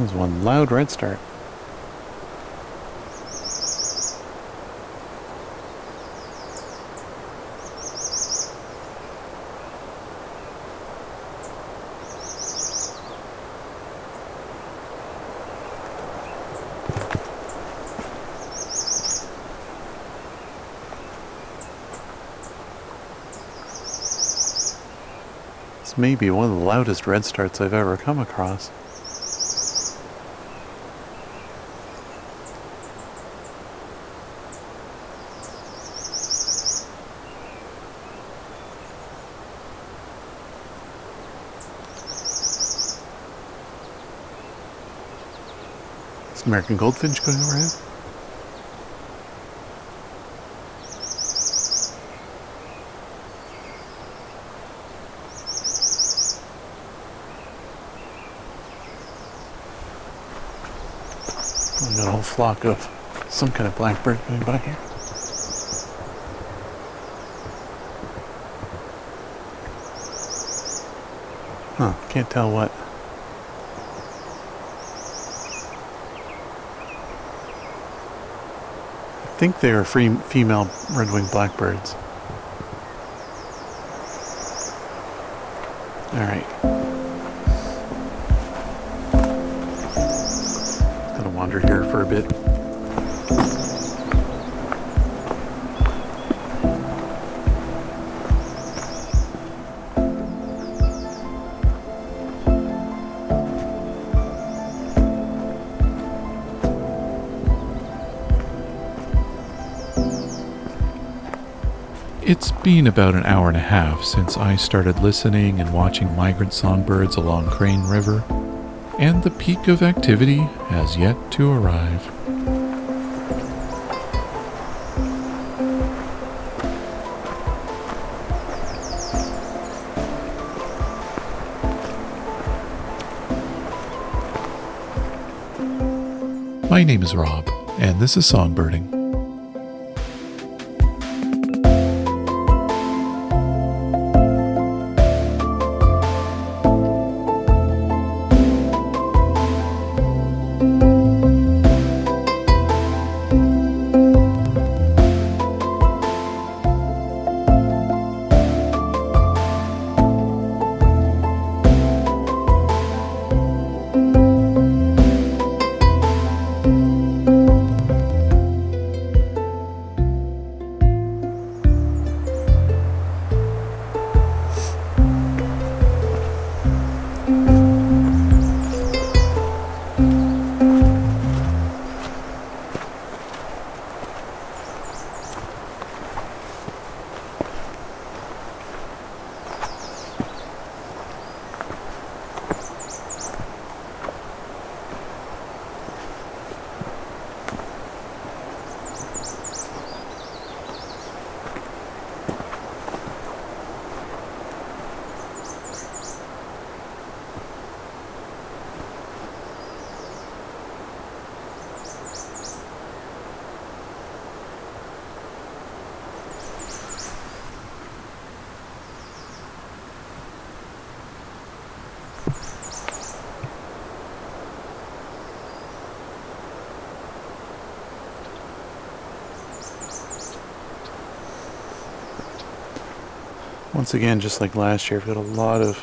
There's one loud redstart. This may be one of the loudest redstarts I've ever come across. American goldfinch going overhead? I've got a whole flock of some kind of blackbird going by here. Huh, can't tell what. Think they are free female red-winged blackbirds. All right. About an hour and a half since I started listening and watching migrant songbirds along Crane River, and the peak of activity has yet to arrive. My name is Rob, and this is Songbirding. Once again, just like last year, I've got a lot of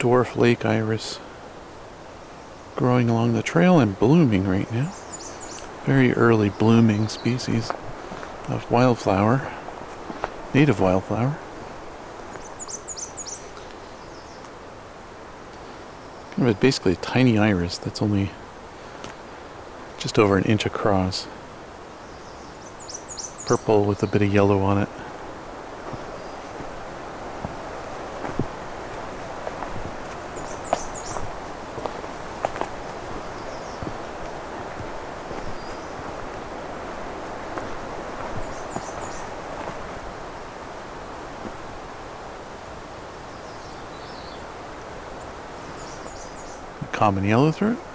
dwarf lake iris growing along the trail and blooming right now. Very early blooming species of wildflower, native wildflower. Kind of basically a tiny iris that's only just over an inch across. Purple with a bit of yellow on it. Common yellow throat.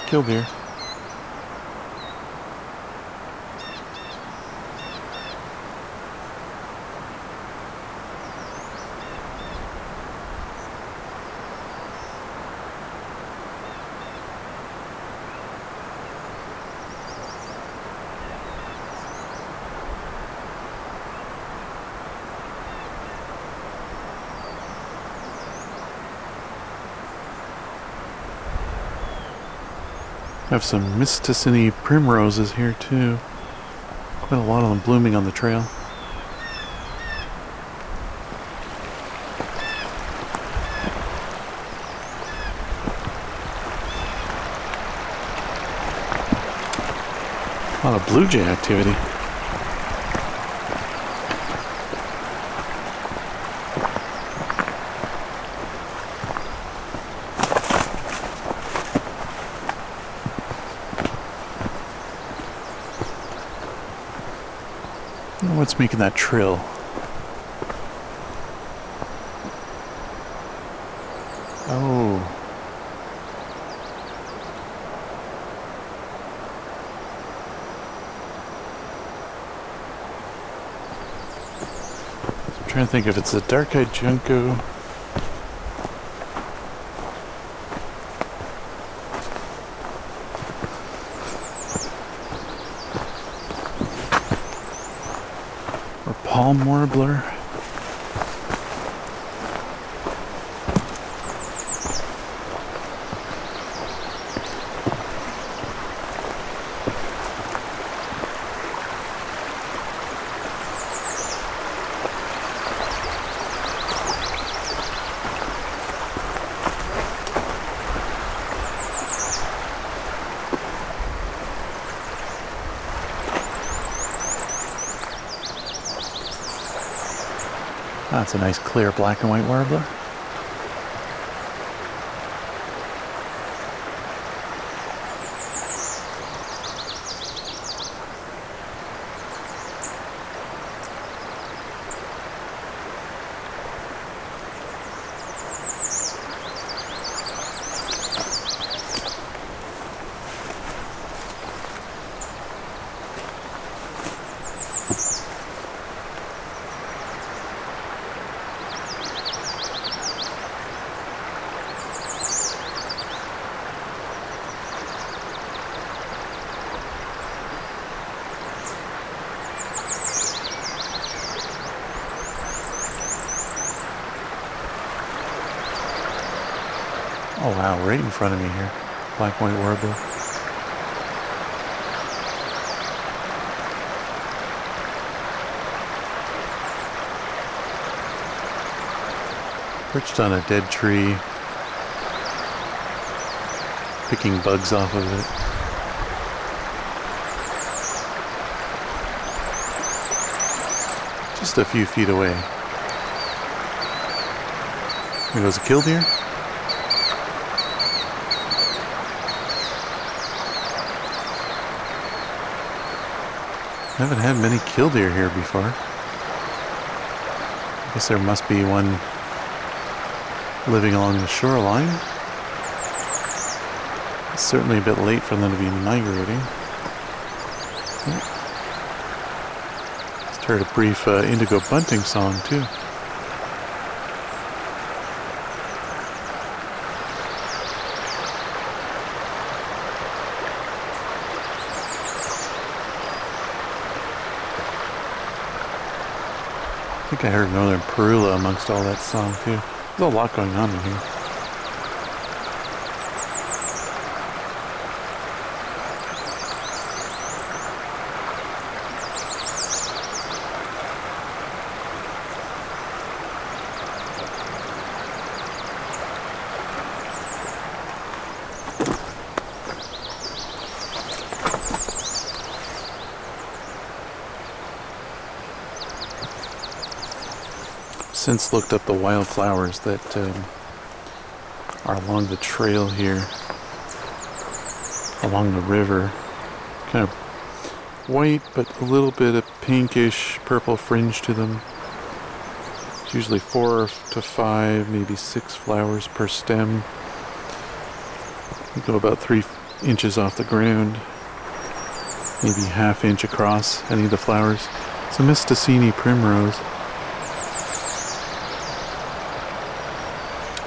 Yeah, there's our Have some Mistassini primroses here too. Quite a lot of them blooming on the trail. A lot of blue jay activity. What's making that trill? Oh. I'm trying to think if it's a dark-eyed junco. Or palm That's a nice clear black and white warbler. Oh wow, right in front of me here. Black white warbler. Perched on a dead tree. Picking bugs off of it. Just a few feet away. There goes a killdeer. Haven't had many killdeer here before. I guess there must be one living along the shoreline. It's certainly a bit late for them to be migrating. Just heard a brief uh, indigo bunting song too. Think I heard Northern Parula amongst all that song too. There's a lot going on in here. Since looked up the wildflowers that um, are along the trail here, along the river. Kind of white, but a little bit of pinkish purple fringe to them. It's usually four to five, maybe six flowers per stem. Go about three inches off the ground, maybe half inch across any of the flowers. It's a Mistassini primrose,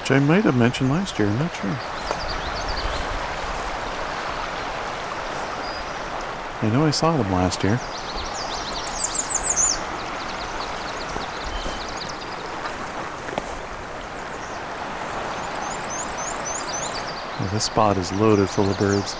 which I might have mentioned last year, I'm not sure. I know I saw them last year. Well, this spot is loaded full of birds.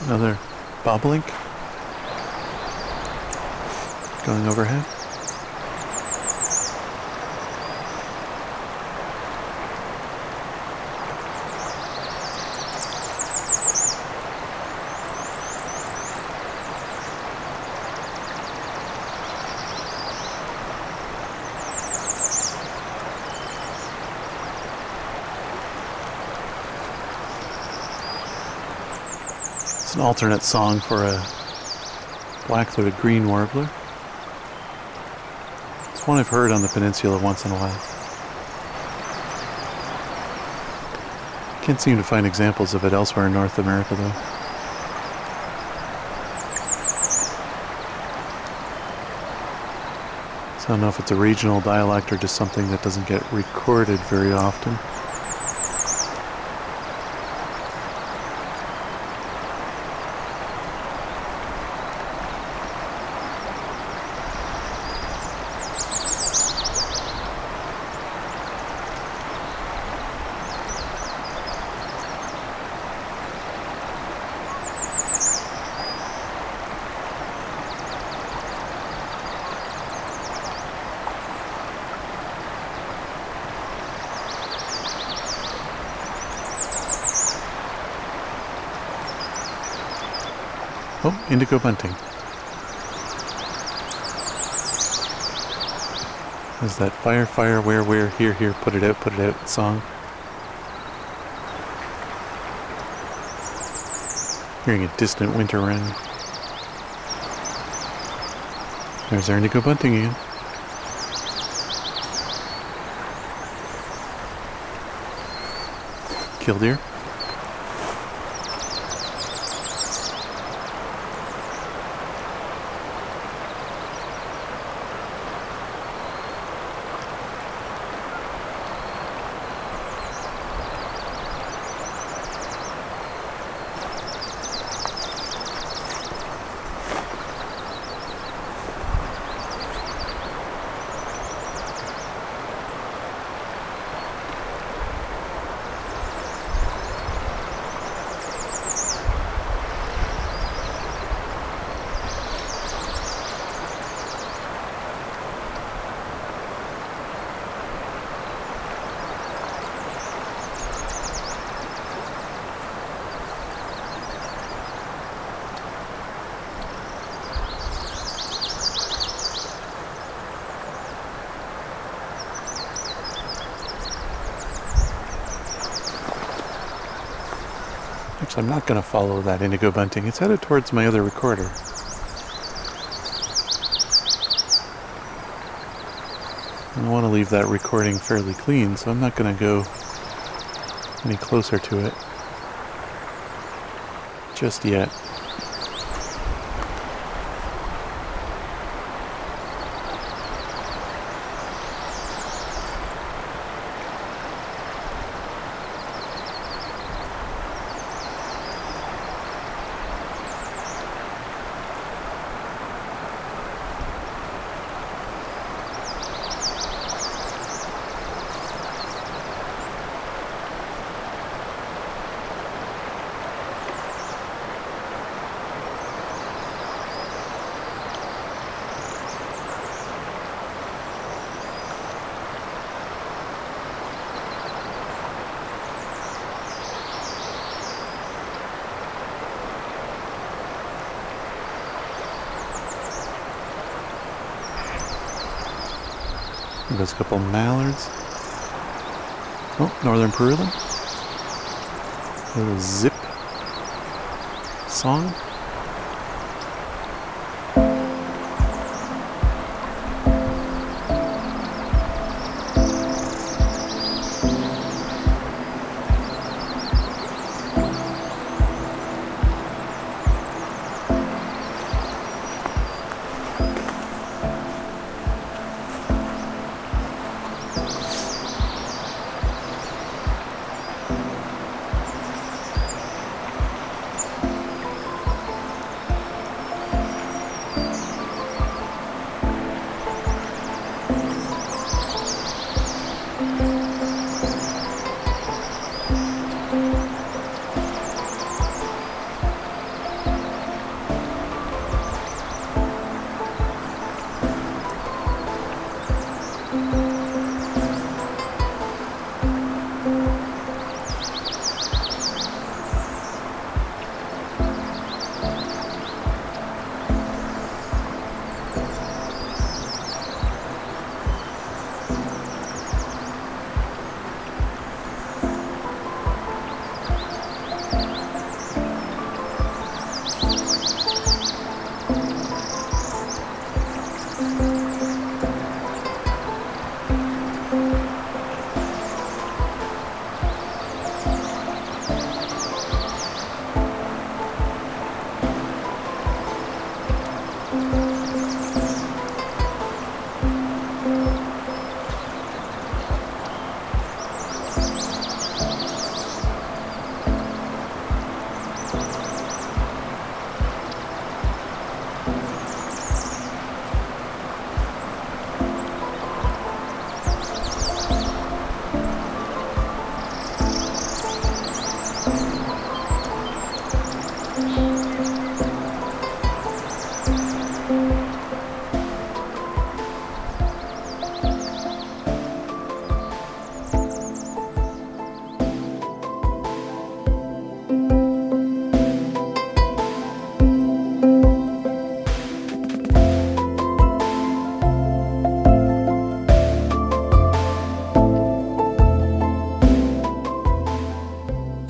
Another bobolink going overhead. Alternate song for a black-throated green warbler. It's one I've heard on the peninsula once in a while. Can't seem to find examples of it elsewhere in North America, though. So I don't know if it's a regional dialect or just something that doesn't get recorded very often. Oh, indigo bunting. Is that fire, fire, where, where, here, here, put it out, put it out song? Hearing a distant winter wren. There's our indigo bunting again. Killdeer. I'm not going to follow that indigo bunting. It's headed towards my other recorder. I want to leave that recording fairly clean, so I'm not going to go any closer to it just yet. There's a couple mallards. Oh, northern parula. Little zip song.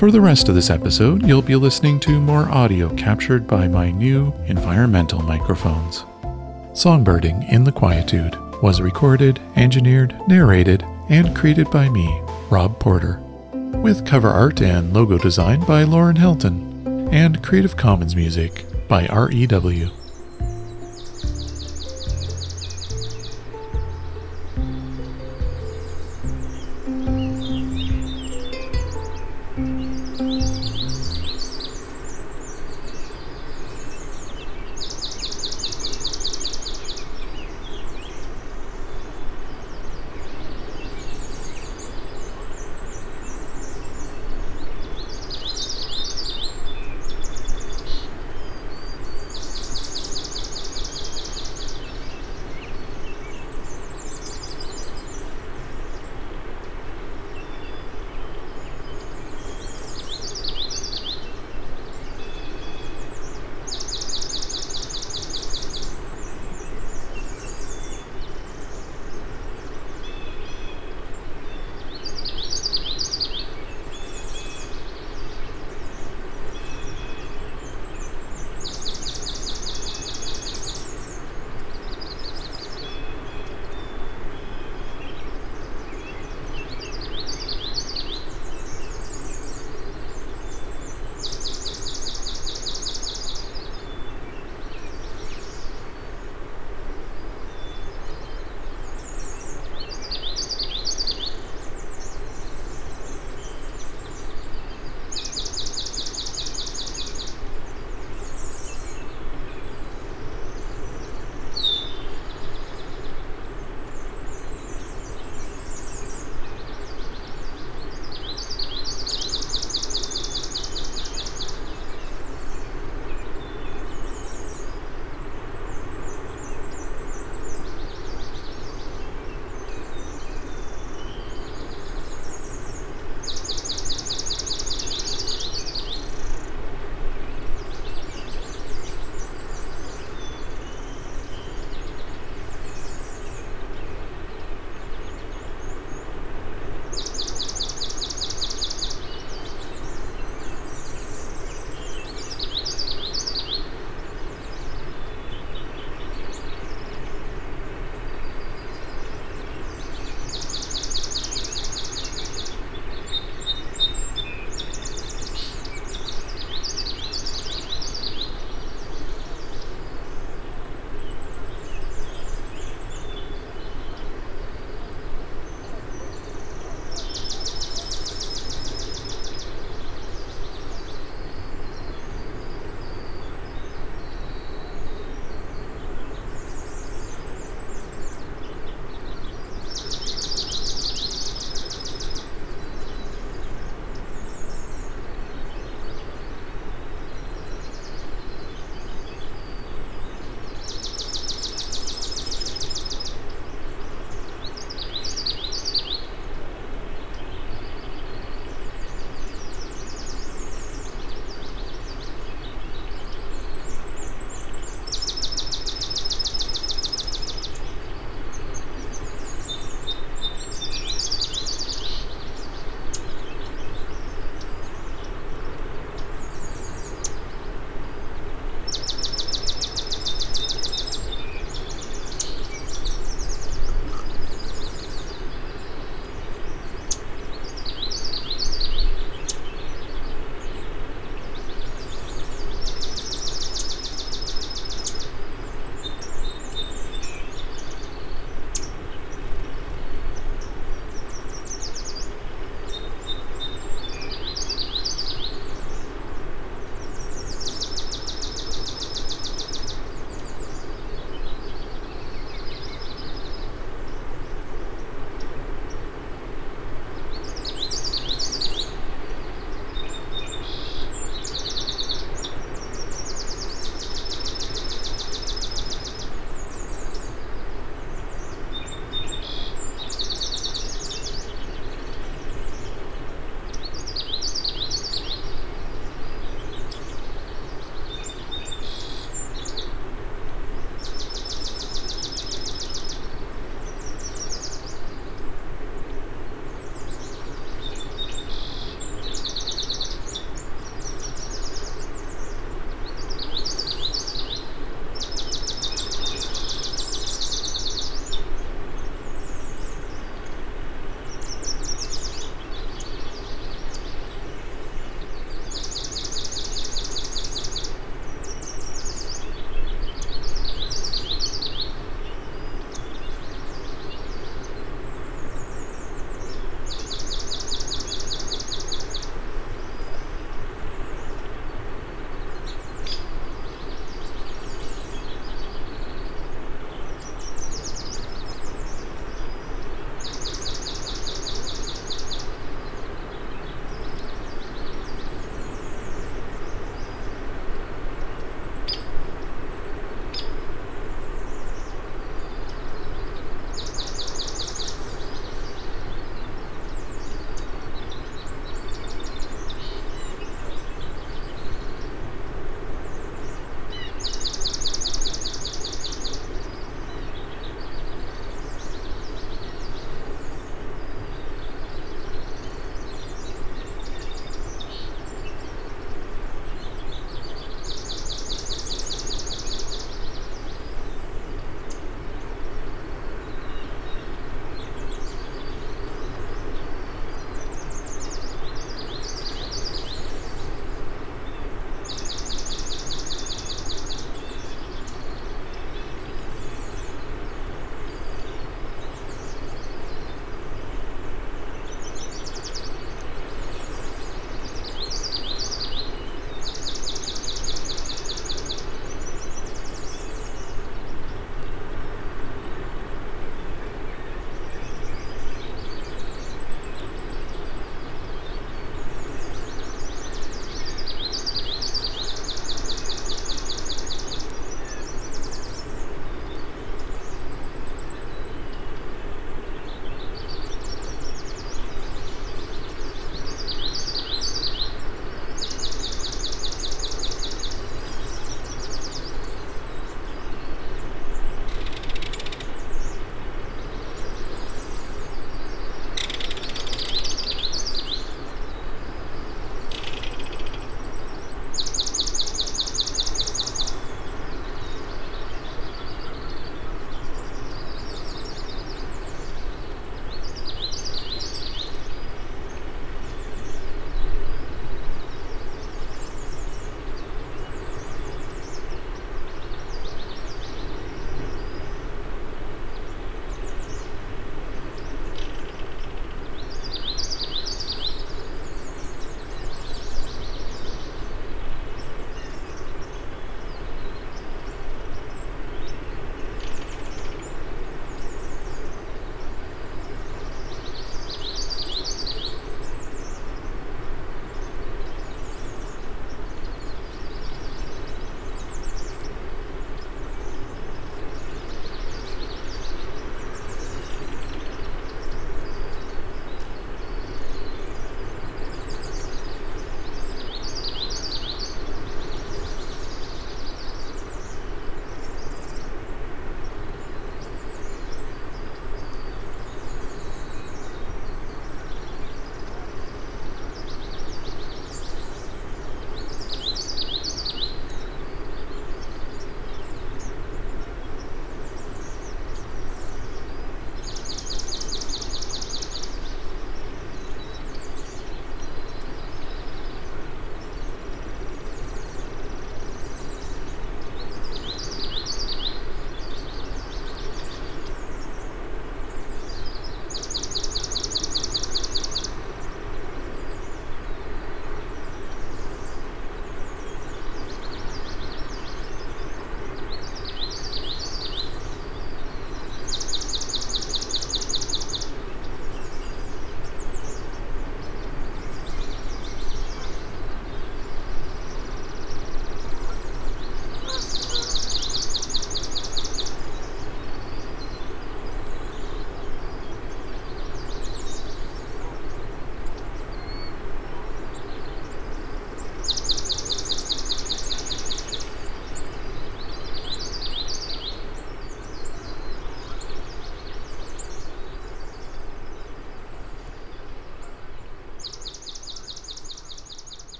For the rest of this episode, you'll be listening to more audio captured by my new environmental microphones. Songbirding in the Quietude was recorded, engineered, narrated, and created by me, Rob Porter, with cover art and logo design by Lauren Helton, and Creative Commons music by REW.